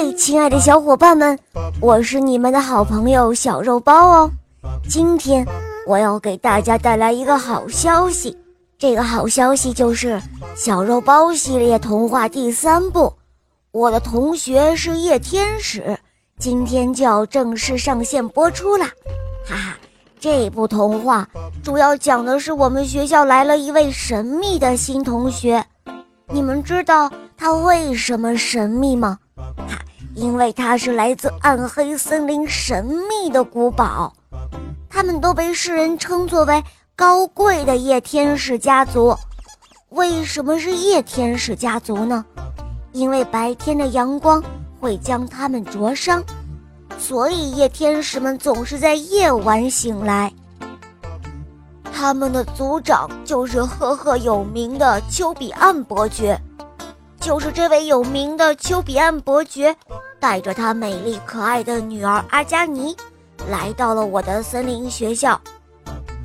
嗨，亲爱的小伙伴们，我是你们的好朋友小肉包哦。今天我要给大家带来一个好消息，这个好消息就是小肉包系列童话第三部《我的同学是夜天使》，今天就要正式上线播出啦！哈哈，这部童话主要讲的是我们学校来了一位神秘的新同学，你们知道他为什么神秘吗？因为它是来自暗黑森林神秘的古堡，他们都被世人称作为高贵的夜天使家族。为什么是夜天使家族呢？因为白天的阳光会将他们灼伤，所以夜天使们总是在夜晚醒来。他们的族长就是赫赫有名的丘比安伯爵，就是这位有名的丘比安伯爵。带着他美丽可爱的女儿阿加尼，来到了我的森林学校。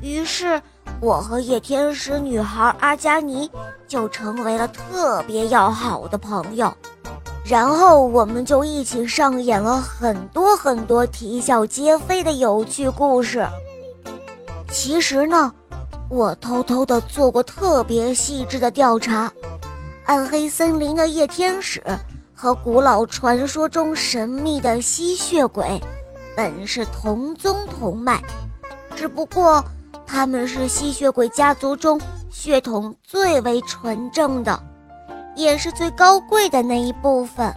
于是，我和夜天使女孩阿加尼就成为了特别要好的朋友。然后，我们就一起上演了很多很多啼笑皆非的有趣故事。其实呢，我偷偷的做过特别细致的调查，暗黑森林的夜天使。和古老传说中神秘的吸血鬼，本是同宗同脉，只不过他们是吸血鬼家族中血统最为纯正的，也是最高贵的那一部分。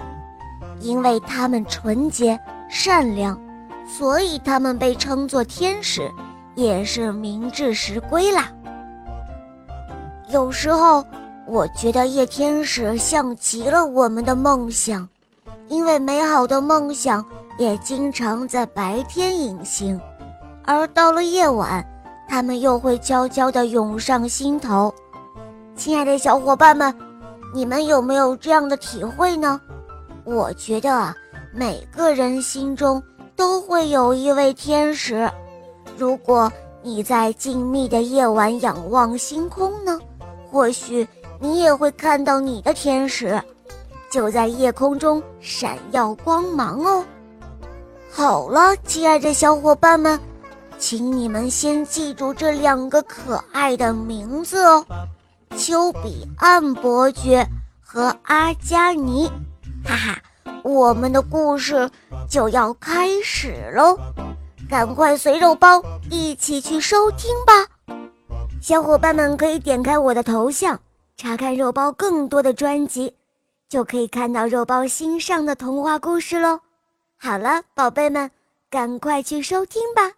因为他们纯洁善良，所以他们被称作天使，也是名至实归啦。有时候。我觉得夜天使像极了我们的梦想，因为美好的梦想也经常在白天隐形，而到了夜晚，他们又会悄悄地涌上心头。亲爱的小伙伴们，你们有没有这样的体会呢？我觉得啊，每个人心中都会有一位天使。如果你在静谧的夜晚仰望星空呢，或许。你也会看到你的天使，就在夜空中闪耀光芒哦。好了，亲爱的小伙伴们，请你们先记住这两个可爱的名字哦：丘比安伯爵和阿加尼。哈哈，我们的故事就要开始喽，赶快随肉包一起去收听吧。小伙伴们可以点开我的头像。查看肉包更多的专辑，就可以看到肉包新上的童话故事喽。好了，宝贝们，赶快去收听吧。